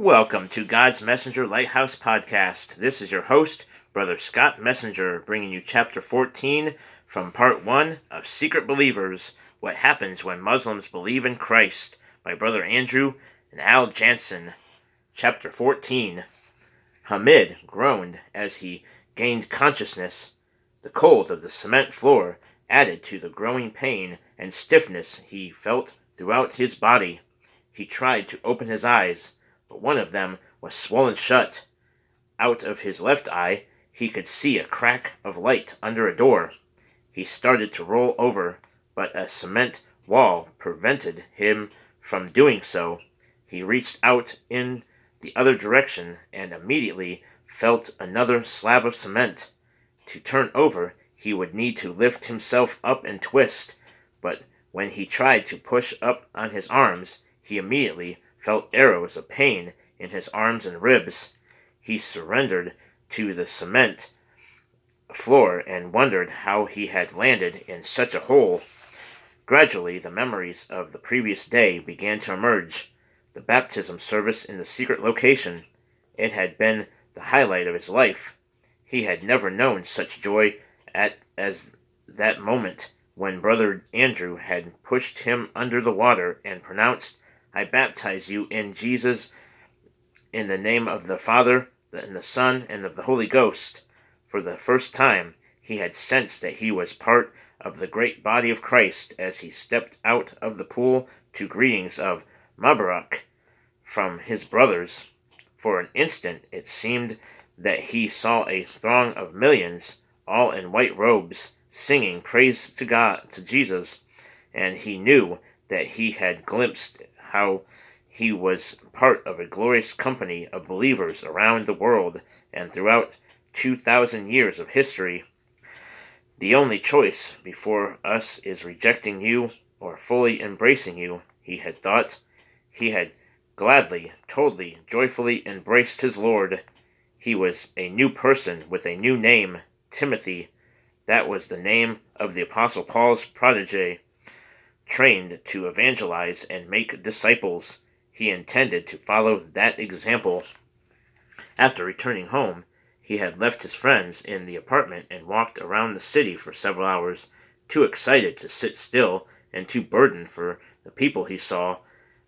Welcome to God's Messenger Lighthouse Podcast. This is your host, Brother Scott Messenger, bringing you Chapter 14 from Part 1 of Secret Believers What Happens When Muslims Believe in Christ by Brother Andrew and Al Janssen. Chapter 14 Hamid groaned as he gained consciousness. The cold of the cement floor added to the growing pain and stiffness he felt throughout his body. He tried to open his eyes but one of them was swollen shut. Out of his left eye he could see a crack of light under a door. He started to roll over, but a cement wall prevented him from doing so. He reached out in the other direction and immediately felt another slab of cement. To turn over, he would need to lift himself up and twist, but when he tried to push up on his arms, he immediately felt arrows of pain in his arms and ribs. He surrendered to the cement floor and wondered how he had landed in such a hole. Gradually, the memories of the previous day began to emerge. The baptism service in the secret location. It had been the highlight of his life. He had never known such joy at as that moment when Brother Andrew had pushed him under the water and pronounced I baptize you in Jesus, in the name of the Father, and the Son, and of the Holy Ghost. For the first time, he had sensed that he was part of the great body of Christ as he stepped out of the pool to greetings of Mabarak from his brothers. For an instant, it seemed that he saw a throng of millions, all in white robes, singing praise to God, to Jesus, and he knew that he had glimpsed how he was part of a glorious company of believers around the world and throughout 2,000 years of history. The only choice before us is rejecting you or fully embracing you, he had thought. He had gladly, totally, joyfully embraced his Lord. He was a new person with a new name, Timothy. That was the name of the Apostle Paul's protege trained to evangelize and make disciples, he intended to follow that example. After returning home, he had left his friends in the apartment and walked around the city for several hours, too excited to sit still and too burdened for the people he saw,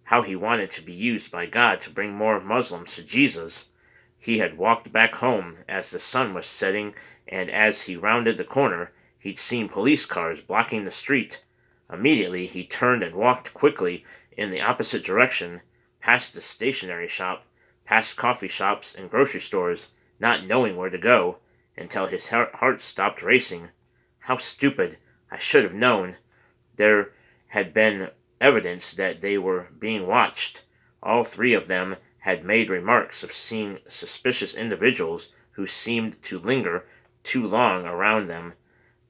how he wanted to be used by God to bring more Muslims to Jesus. He had walked back home as the sun was setting, and as he rounded the corner, he'd seen police cars blocking the street. Immediately he turned and walked quickly in the opposite direction, past the stationery shop, past coffee shops and grocery stores, not knowing where to go, until his heart stopped racing. How stupid! I should have known. There had been evidence that they were being watched. All three of them had made remarks of seeing suspicious individuals who seemed to linger too long around them,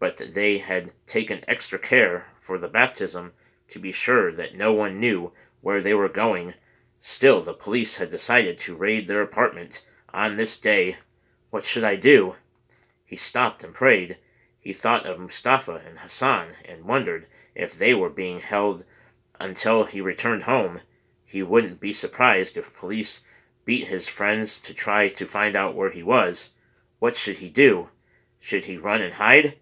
but they had taken extra care for the baptism to be sure that no one knew where they were going. Still, the police had decided to raid their apartment on this day. What should I do? He stopped and prayed. He thought of Mustafa and Hassan and wondered if they were being held until he returned home. He wouldn't be surprised if police beat his friends to try to find out where he was. What should he do? Should he run and hide?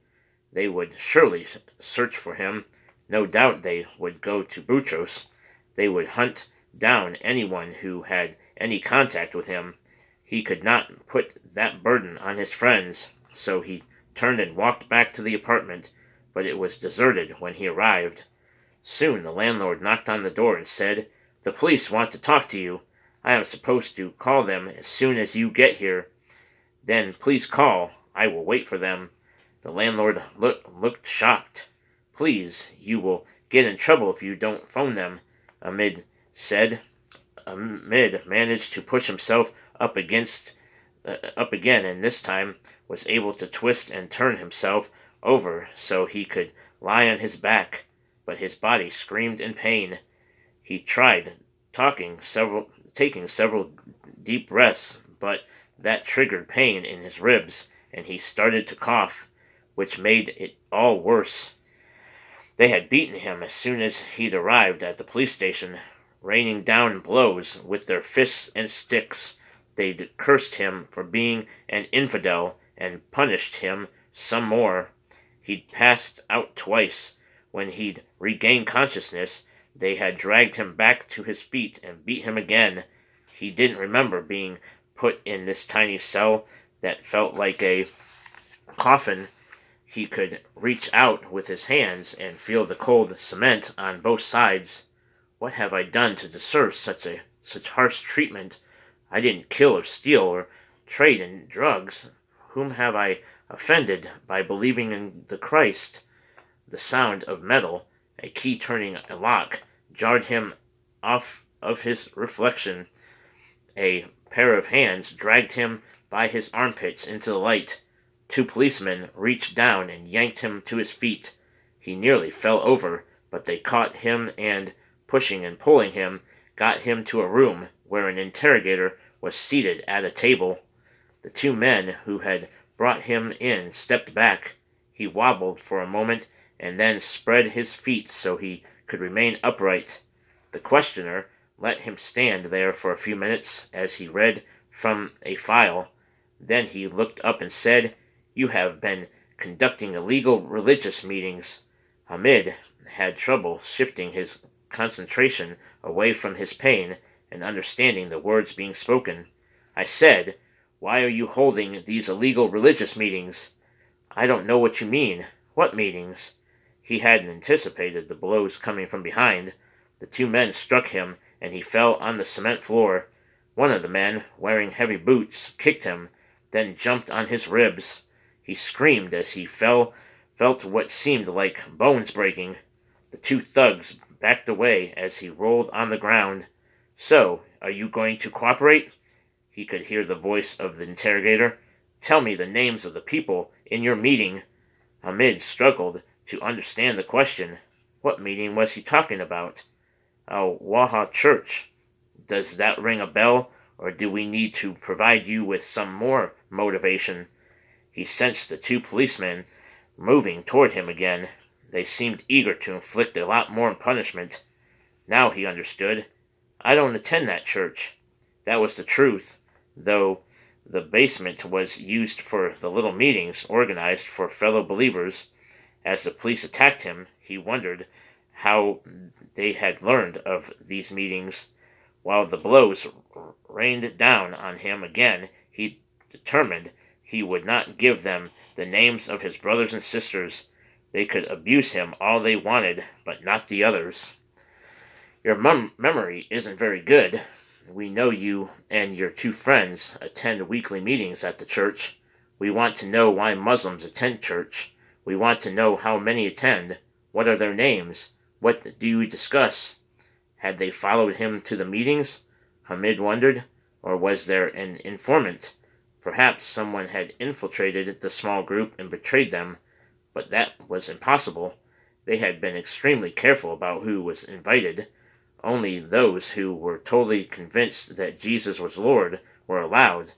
They would surely search for him no doubt they would go to Boutros. They would hunt down anyone who had any contact with him. He could not put that burden on his friends, so he turned and walked back to the apartment, but it was deserted when he arrived. Soon the landlord knocked on the door and said, The police want to talk to you. I am supposed to call them as soon as you get here. Then please call. I will wait for them. The landlord look, looked shocked. Please, you will get in trouble if you don't phone them, Hamid said. Hamid managed to push himself up against uh, up again and this time was able to twist and turn himself over so he could lie on his back, but his body screamed in pain. He tried talking several taking several deep breaths, but that triggered pain in his ribs and he started to cough, which made it all worse. They had beaten him as soon as he'd arrived at the police station. raining down blows with their fists and sticks. They'd cursed him for being an infidel and punished him some more. He'd passed out twice. When he'd regained consciousness, they had dragged him back to his feet and beat him again. He didn't remember being put in this tiny cell that felt like a coffin. He could reach out with his hands and feel the cold cement on both sides. What have I done to deserve such a such harsh treatment? I didn't kill or steal or trade in drugs. Whom have I offended by believing in the Christ? The sound of metal, a key turning a lock, jarred him off of his reflection. A pair of hands dragged him by his armpits into the light. Two policemen reached down and yanked him to his feet. He nearly fell over, but they caught him and, pushing and pulling him, got him to a room where an interrogator was seated at a table. The two men who had brought him in stepped back. He wobbled for a moment and then spread his feet so he could remain upright. The questioner let him stand there for a few minutes as he read from a file. Then he looked up and said, You have been conducting illegal religious meetings. Hamid had trouble shifting his concentration away from his pain and understanding the words being spoken. I said, Why are you holding these illegal religious meetings? I don't know what you mean. What meetings? He hadn't anticipated the blows coming from behind. The two men struck him, and he fell on the cement floor. One of the men, wearing heavy boots, kicked him, then jumped on his ribs. He screamed as he fell, felt what seemed like bones breaking. The two thugs backed away as he rolled on the ground. So, are you going to cooperate? He could hear the voice of the interrogator. Tell me the names of the people in your meeting. Hamid struggled to understand the question. What meeting was he talking about? Al Waha Church. Does that ring a bell, or do we need to provide you with some more motivation? He sensed the two policemen moving toward him again. They seemed eager to inflict a lot more punishment. Now he understood. I don't attend that church. That was the truth, though the basement was used for the little meetings organized for fellow believers. As the police attacked him, he wondered how they had learned of these meetings. While the blows rained down on him again, he determined he would not give them the names of his brothers and sisters. They could abuse him all they wanted, but not the others. Your mem- memory isn't very good. We know you and your two friends attend weekly meetings at the church. We want to know why Muslims attend church. We want to know how many attend. What are their names? What do you discuss? Had they followed him to the meetings? Hamid wondered. Or was there an informant? Perhaps someone had infiltrated the small group and betrayed them, but that was impossible. They had been extremely careful about who was invited. Only those who were totally convinced that Jesus was Lord were allowed.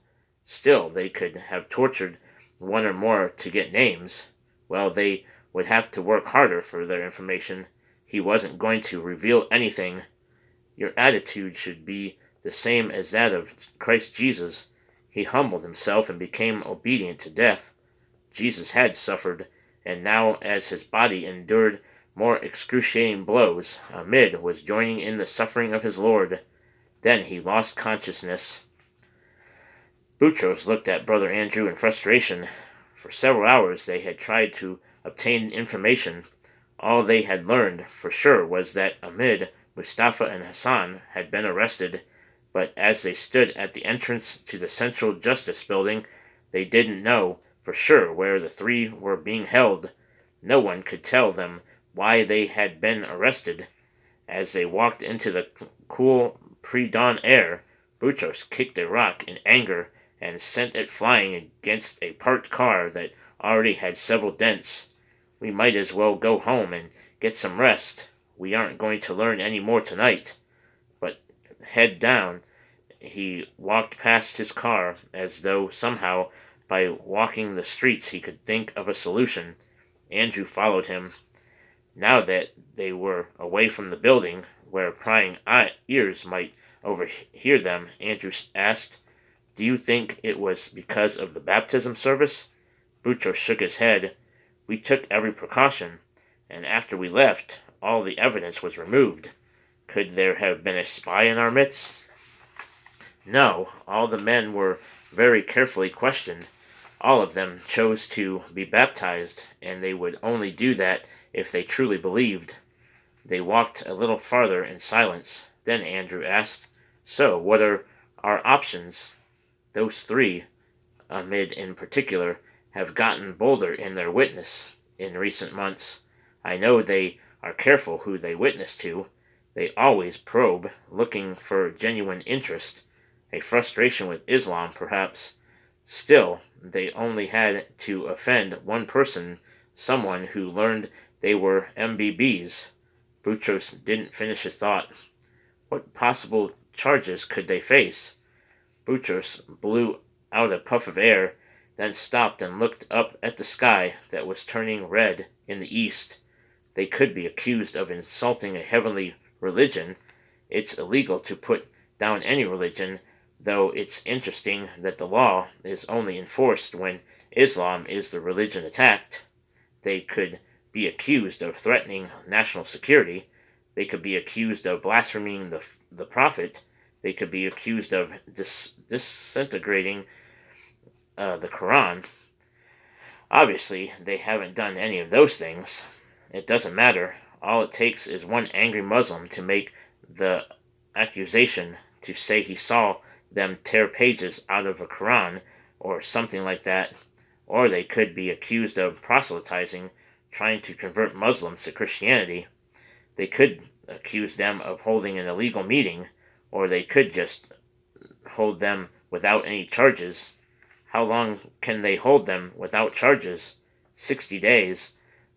Still, they could have tortured one or more to get names. Well, they would have to work harder for their information. He wasn't going to reveal anything. Your attitude should be the same as that of Christ Jesus. He humbled himself and became obedient to death. Jesus had suffered, and now as his body endured more excruciating blows, Hamid was joining in the suffering of his Lord. Then he lost consciousness. Boutros looked at Brother Andrew in frustration. For several hours they had tried to obtain information. All they had learned for sure was that Hamid, Mustafa, and Hassan had been arrested, but as they stood at the entrance to the Central Justice Building, they didn't know for sure where the three were being held. No one could tell them why they had been arrested. As they walked into the cool pre dawn air, Boutros kicked a rock in anger and sent it flying against a parked car that already had several dents. We might as well go home and get some rest. We aren't going to learn any more tonight. Head down, he walked past his car as though somehow by walking the streets he could think of a solution. Andrew followed him. Now that they were away from the building, where prying ears might overhear them, Andrew asked, Do you think it was because of the baptism service? Boutros shook his head. We took every precaution, and after we left, all the evidence was removed. Could there have been a spy in our midst? No, all the men were very carefully questioned. All of them chose to be baptized, and they would only do that if they truly believed. They walked a little farther in silence. Then Andrew asked, So, what are our options? Those three, Amid in particular, have gotten bolder in their witness in recent months. I know they are careful who they witness to. They always probe, looking for genuine interest, a frustration with Islam, perhaps. Still, they only had to offend one person, someone who learned they were MBBs. Boutros didn't finish his thought. What possible charges could they face? Boutros blew out a puff of air, then stopped and looked up at the sky that was turning red in the east. They could be accused of insulting a heavenly religion. It's illegal to put down any religion, though it's interesting that the law is only enforced when Islam is the religion attacked. They could be accused of threatening national security. They could be accused of blaspheming the, the prophet. They could be accused of dis- disintegrating uh, the Quran. Obviously, they haven't done any of those things. It doesn't matter. All it takes is one angry Muslim to make the accusation to say he saw them tear pages out of a Quran or something like that, or they could be accused of proselytizing, trying to convert Muslims to Christianity. They could accuse them of holding an illegal meeting, or they could just hold them without any charges. How long can they hold them without charges? Sixty days,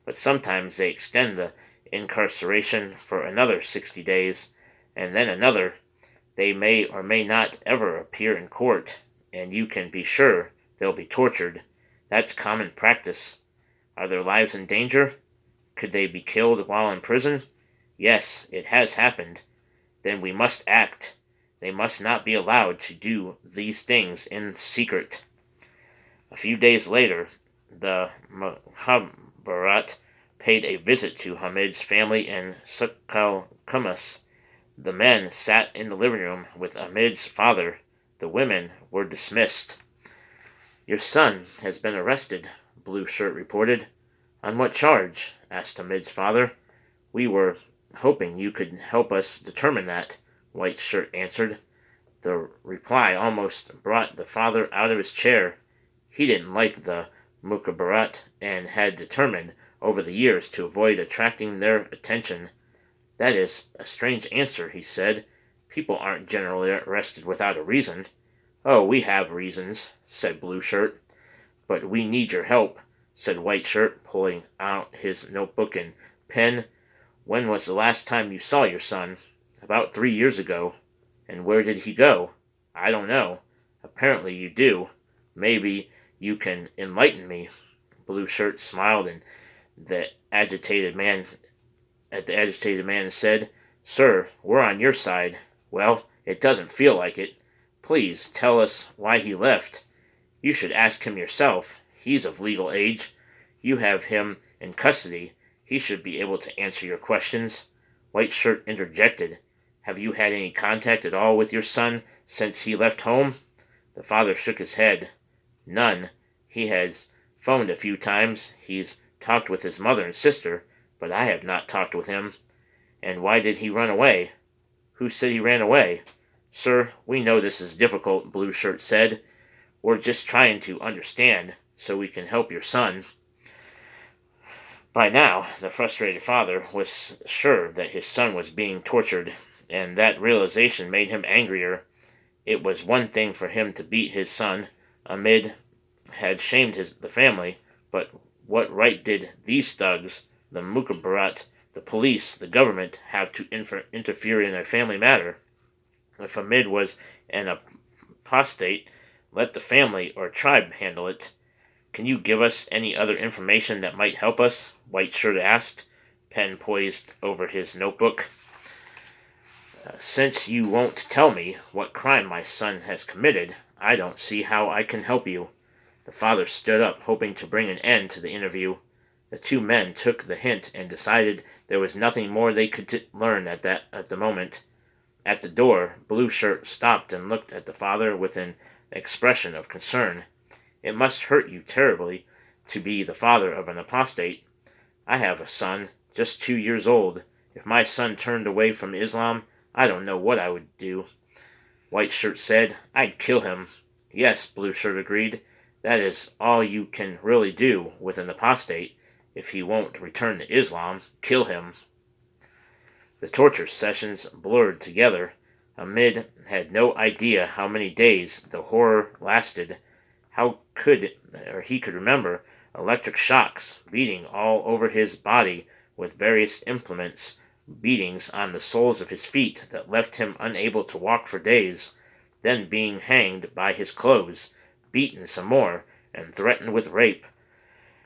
but sometimes they extend the incarceration for another sixty days, and then another. They may or may not ever appear in court, and you can be sure they'll be tortured. That's common practice. Are their lives in danger? Could they be killed while in prison? Yes, it has happened. Then we must act. They must not be allowed to do these things in secret. A few days later, the Mukhabarat paid a visit to Hamid's family in Sukhal The men sat in the living room with Hamid's father. The women were dismissed. Your son has been arrested, Blue Shirt reported. On what charge? asked Hamid's father. We were hoping you could help us determine that, White Shirt answered. The reply almost brought the father out of his chair. He didn't like the Mukhabarat and had determined over the years to avoid attracting their attention. That is a strange answer, he said. People aren't generally arrested without a reason. Oh, we have reasons, said Blue Shirt. But we need your help, said White Shirt, pulling out his notebook and pen. When was the last time you saw your son? About three years ago. And where did he go? I don't know. Apparently you do. Maybe you can enlighten me. Blue Shirt smiled and the agitated man at the agitated man said, Sir, we're on your side. Well, it doesn't feel like it. Please tell us why he left. You should ask him yourself. He's of legal age. You have him in custody. He should be able to answer your questions. White Shirt interjected. Have you had any contact at all with your son since he left home? The father shook his head. None. He has phoned a few times. He's talked with his mother and sister, but I have not talked with him. And why did he run away? Who said he ran away? Sir, we know this is difficult, Blue Shirt said. We're just trying to understand so we can help your son. By now, the frustrated father was sure that his son was being tortured, and that realization made him angrier. It was one thing for him to beat his son. Ahmed had shamed his, the family, but what right did these thugs, the Mukhabarat, the police, the government, have to infer- interfere in a family matter? If Ahmed was an apostate, let the family or tribe handle it. Can you give us any other information that might help us? White Shirt asked, pen poised over his notebook. Uh, since you won't tell me what crime my son has committed, I don't see how I can help you. The father stood up, hoping to bring an end to the interview. The two men took the hint and decided there was nothing more they could t- learn at that at the moment. At the door, Blue Shirt stopped and looked at the father with an expression of concern. It must hurt you terribly to be the father of an apostate. I have a son, just two years old. If my son turned away from Islam, I don't know what I would do. White Shirt said, I'd kill him. Yes, Blue Shirt agreed. That is all you can really do with an apostate. If he won't return to Islam, kill him. The torture sessions blurred together. Amid had no idea how many days the horror lasted. How could, or he could remember, electric shocks beating all over his body with various implements, beatings on the soles of his feet that left him unable to walk for days, then being hanged by his clothes, beaten some more, and threatened with rape.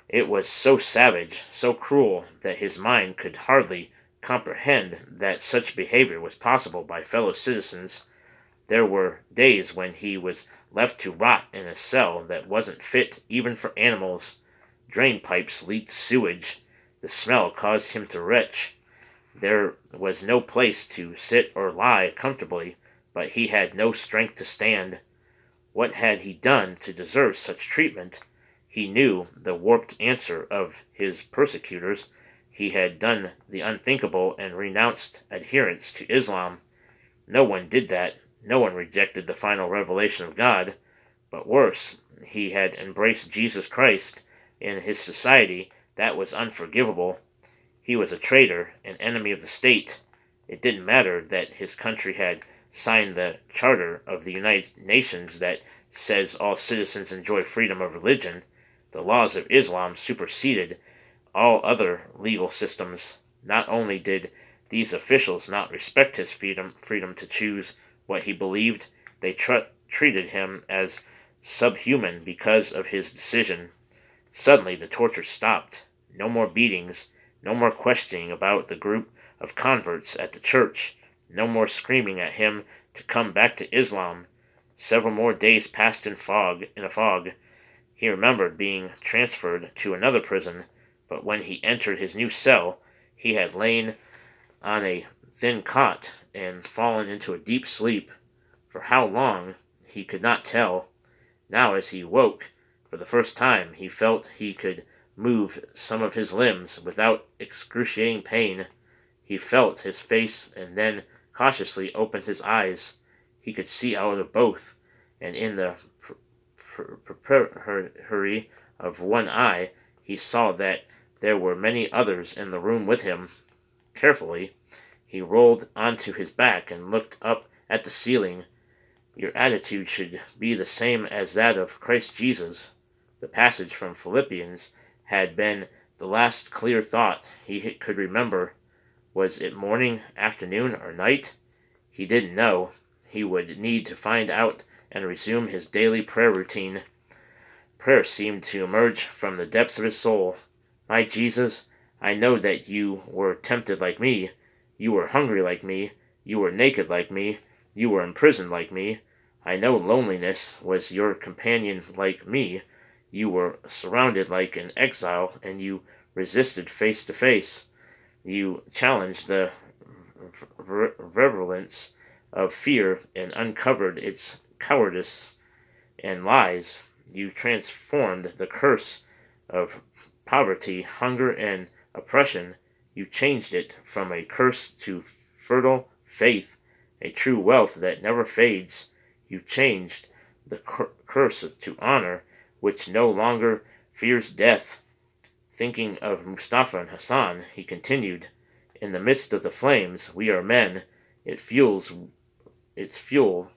It was so savage, so cruel, that his mind could hardly comprehend that such behavior was possible by fellow citizens. There were days when he was left to rot in a cell that wasn't fit even for animals. Drain pipes leaked sewage. The smell caused him to retch. There was no place to sit or lie comfortably, but he had no strength to stand. What had he done to deserve such treatment? He knew the warped answer of his persecutors. He had done the unthinkable and renounced adherence to Islam. No one did that. No one rejected the final revelation of God. But worse, he had embraced Jesus Christ in his society. That was unforgivable. He was a traitor, an enemy of the state. It didn't matter that his country had signed the Charter of the United Nations that says all citizens enjoy freedom of religion. The laws of Islam superseded all other legal systems. Not only did these officials not respect his freedom, freedom to choose what he believed, they tr- treated him as subhuman because of his decision. Suddenly, the torture stopped. No more beatings. No more questioning about the group of converts at the church. No more screaming at him to come back to Islam. Several more days passed in fog in a fog. He remembered being transferred to another prison, but when he entered his new cell, he had lain on a thin cot and fallen into a deep sleep. For how long he could not tell. Now as he woke, for the first time he felt he could move some of his limbs without excruciating pain. He felt his face and then cautiously opened his eyes. He could see out of both, and in the hurry of one eye, he saw that there were many others in the room with him. Carefully, he rolled onto his back and looked up at the ceiling. Your attitude should be the same as that of Christ Jesus. The passage from Philippians had been the last clear thought he could remember. Was it morning, afternoon, or night? He didn't know. He would need to find out and resume his daily prayer routine. Prayer seemed to emerge from the depths of his soul. My Jesus, I know that you were tempted like me. You were hungry like me. You were naked like me. You were imprisoned like me. I know loneliness was your companion like me. You were surrounded like an exile, and you resisted face to face. You challenged the virulence of fear and uncovered its cowardice and lies. You transformed the curse of poverty, hunger, and oppression. You changed it from a curse to fertile faith, a true wealth that never fades. You changed the cur- curse to honor, which no longer fears death. Thinking of Mustafa and Hassan, he continued, In the midst of the flames, we are men. It fuels its fuel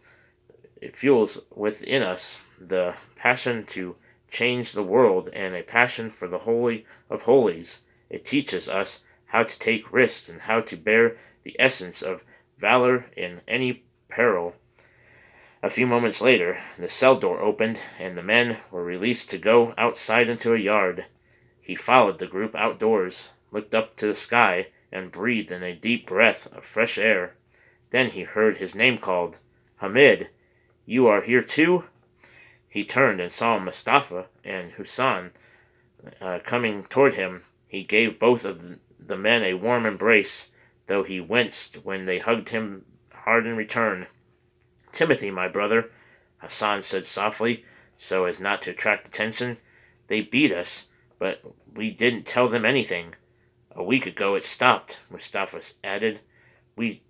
it fuels within us the passion to change the world and a passion for the holy of holies. It teaches us how to take risks and how to bear the essence of valor in any peril. A few moments later, the cell door opened, and the men were released to go outside into a yard. He followed the group outdoors, looked up to the sky, and breathed in a deep breath of fresh air. Then he heard his name called. Hamid, you are here too? He turned and saw Mustafa and Hassan uh, coming toward him. He gave both of the men a warm embrace, though he winced when they hugged him hard in return. Timothy, my brother, Hassan said softly, so as not to attract attention. They beat us, but we didn't tell them anything. A week ago it stopped, Mustafa added. We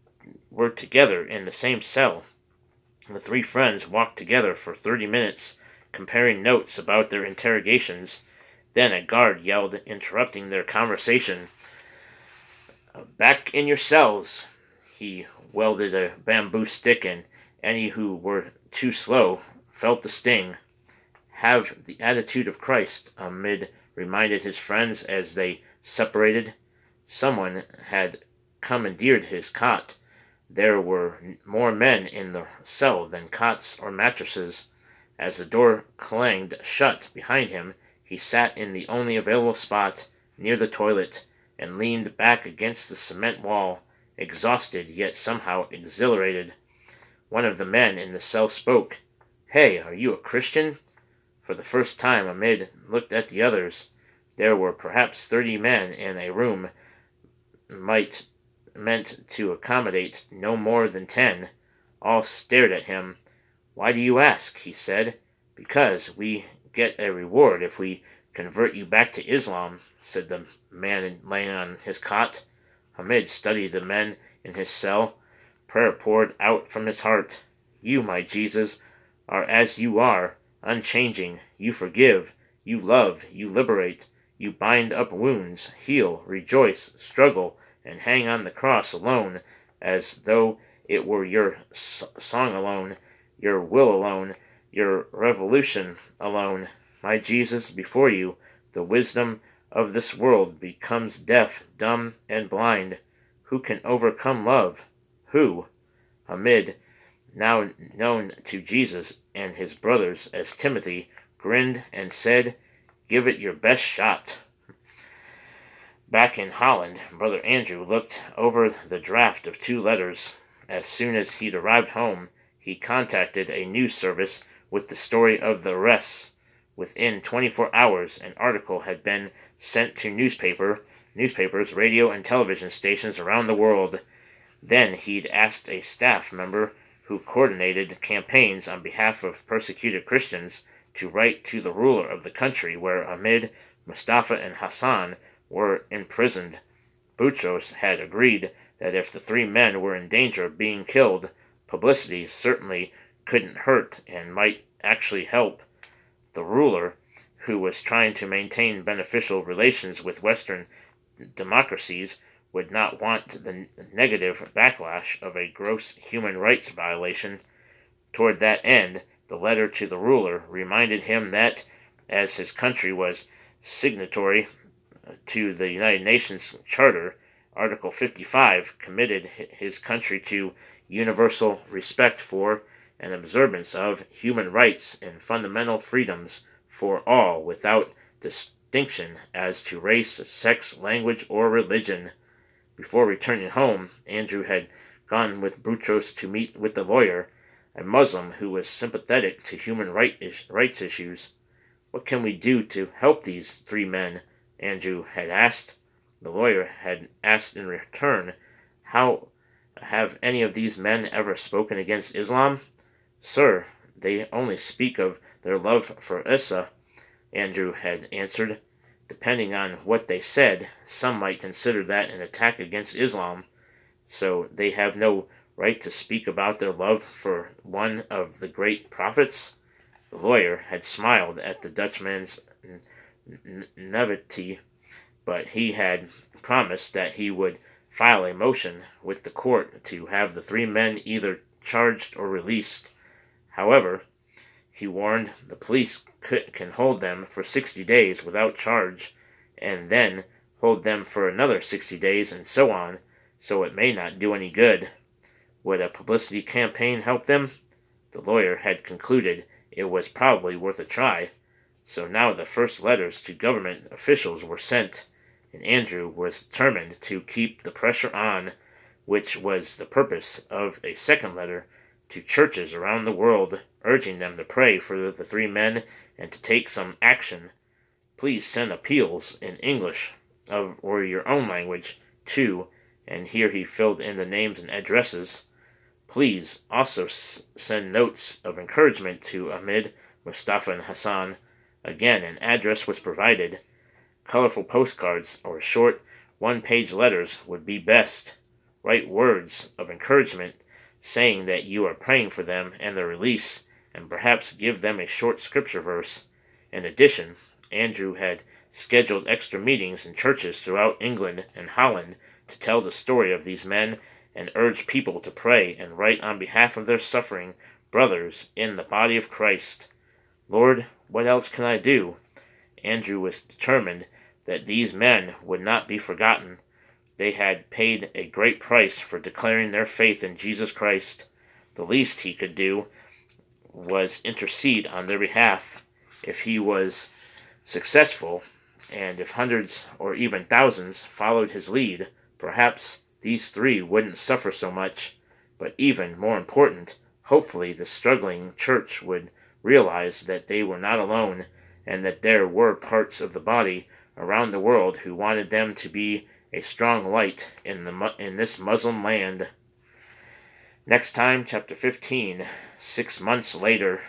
were together in the same cell. The three friends walked together for thirty minutes, comparing notes about their interrogations. Then a guard yelled, interrupting their conversation. Uh, back in your cells. He welded a bamboo stick, and any who were too slow felt the sting. Have the attitude of Christ, Hamid reminded his friends as they separated. Someone had commandeered his cot. There were more men in the cell than cots or mattresses. As the door clanged shut behind him, he sat in the only available spot near the toilet and leaned back against the cement wall, exhausted yet somehow exhilarated. One of the men in the cell spoke. Hey, are you a Christian? For the first time, Hamid looked at the others. There were perhaps thirty men in a room might meant to accommodate no more than ten. All stared at him. Why do you ask? he said. Because we get a reward if we convert you back to Islam, said the man laying on his cot. Hamid studied the men in his cell. Prayer poured out from his heart. You, my Jesus, are as you are, unchanging. You forgive, you love, you liberate, you bind up wounds, heal, rejoice, struggle, and hang on the cross alone, as though it were your song alone, your will alone, your revolution alone. My Jesus, before you, the wisdom of this world becomes deaf, dumb, and blind. Who can overcome love? Who? Hamid, now known to Jesus and his brothers as Timothy, grinned and said, Give it your best shot. Back in Holland, Brother Andrew looked over the draft of two letters. As soon as he'd arrived home, he contacted a news service with the story of the arrests. Within 24 hours, an article had been sent to newspaper, newspapers, radio, and television stations around the world. Then he'd asked a staff member who coordinated campaigns on behalf of persecuted Christians to write to the ruler of the country where Hamid, Mustafa, and Hassan were imprisoned. Boutros had agreed that if the three men were in danger of being killed, publicity certainly couldn't hurt and might actually help. The ruler, who was trying to maintain beneficial relations with Western democracies, would not want the negative backlash of a gross human rights violation. Toward that end, the letter to the ruler reminded him that, as his country was signatory uh, to the United Nations Charter, Article 55 committed his country to universal respect for and observance of human rights and fundamental freedoms for all without distinction as to race, sex, language, or religion. Before returning home, Andrew had gone with Boutros to meet with the lawyer, a Muslim who was sympathetic to human rights issues. What can we do to help these three men? Andrew had asked. The lawyer had asked in return, How have any of these men ever spoken against Islam? Sir, they only speak of their love for Isa, Andrew had answered. Depending on what they said, some might consider that an attack against Islam, so they have no right to speak about their love for one of the great prophets? The lawyer had smiled at the Dutchman's naivety, but he had promised that he would file a motion with the court to have the three men either charged or released. However, he warned the police can hold them for 60 days without charge, and then hold them for another 60 days, and so on, so it may not do any good. Would a publicity campaign help them? The lawyer had concluded it was probably worth a try, so now the first letters to government officials were sent, and Andrew was determined to keep the pressure on which was the purpose of a second letter to churches around the world, urging them to pray for the three men and to take some action. Please send appeals in English of or your own language to, and here he filled in the names and addresses. Please also s- send notes of encouragement to Ahmed, Mustafa, and Hassan. Again, an address was provided. Colorful postcards or short one page letters would be best. Write words of encouragement saying that you are praying for them and their release, and perhaps give them a short scripture verse. In addition, Andrew had scheduled extra meetings in churches throughout England and Holland to tell the story of these men and urge people to pray and write on behalf of their suffering brothers in the body of Christ. Lord, what else can I do? Andrew was determined that these men would not be forgotten. They had paid a great price for declaring their faith in Jesus Christ. The least he could do was intercede on their behalf. If he was successful, and if hundreds or even thousands followed his lead, perhaps these three wouldn't suffer so much. But even more important, hopefully the struggling church would realize that they were not alone and that there were parts of the body around the world who wanted them to be a strong light in the in this Muslim land. Next time, chapter 15, six months later.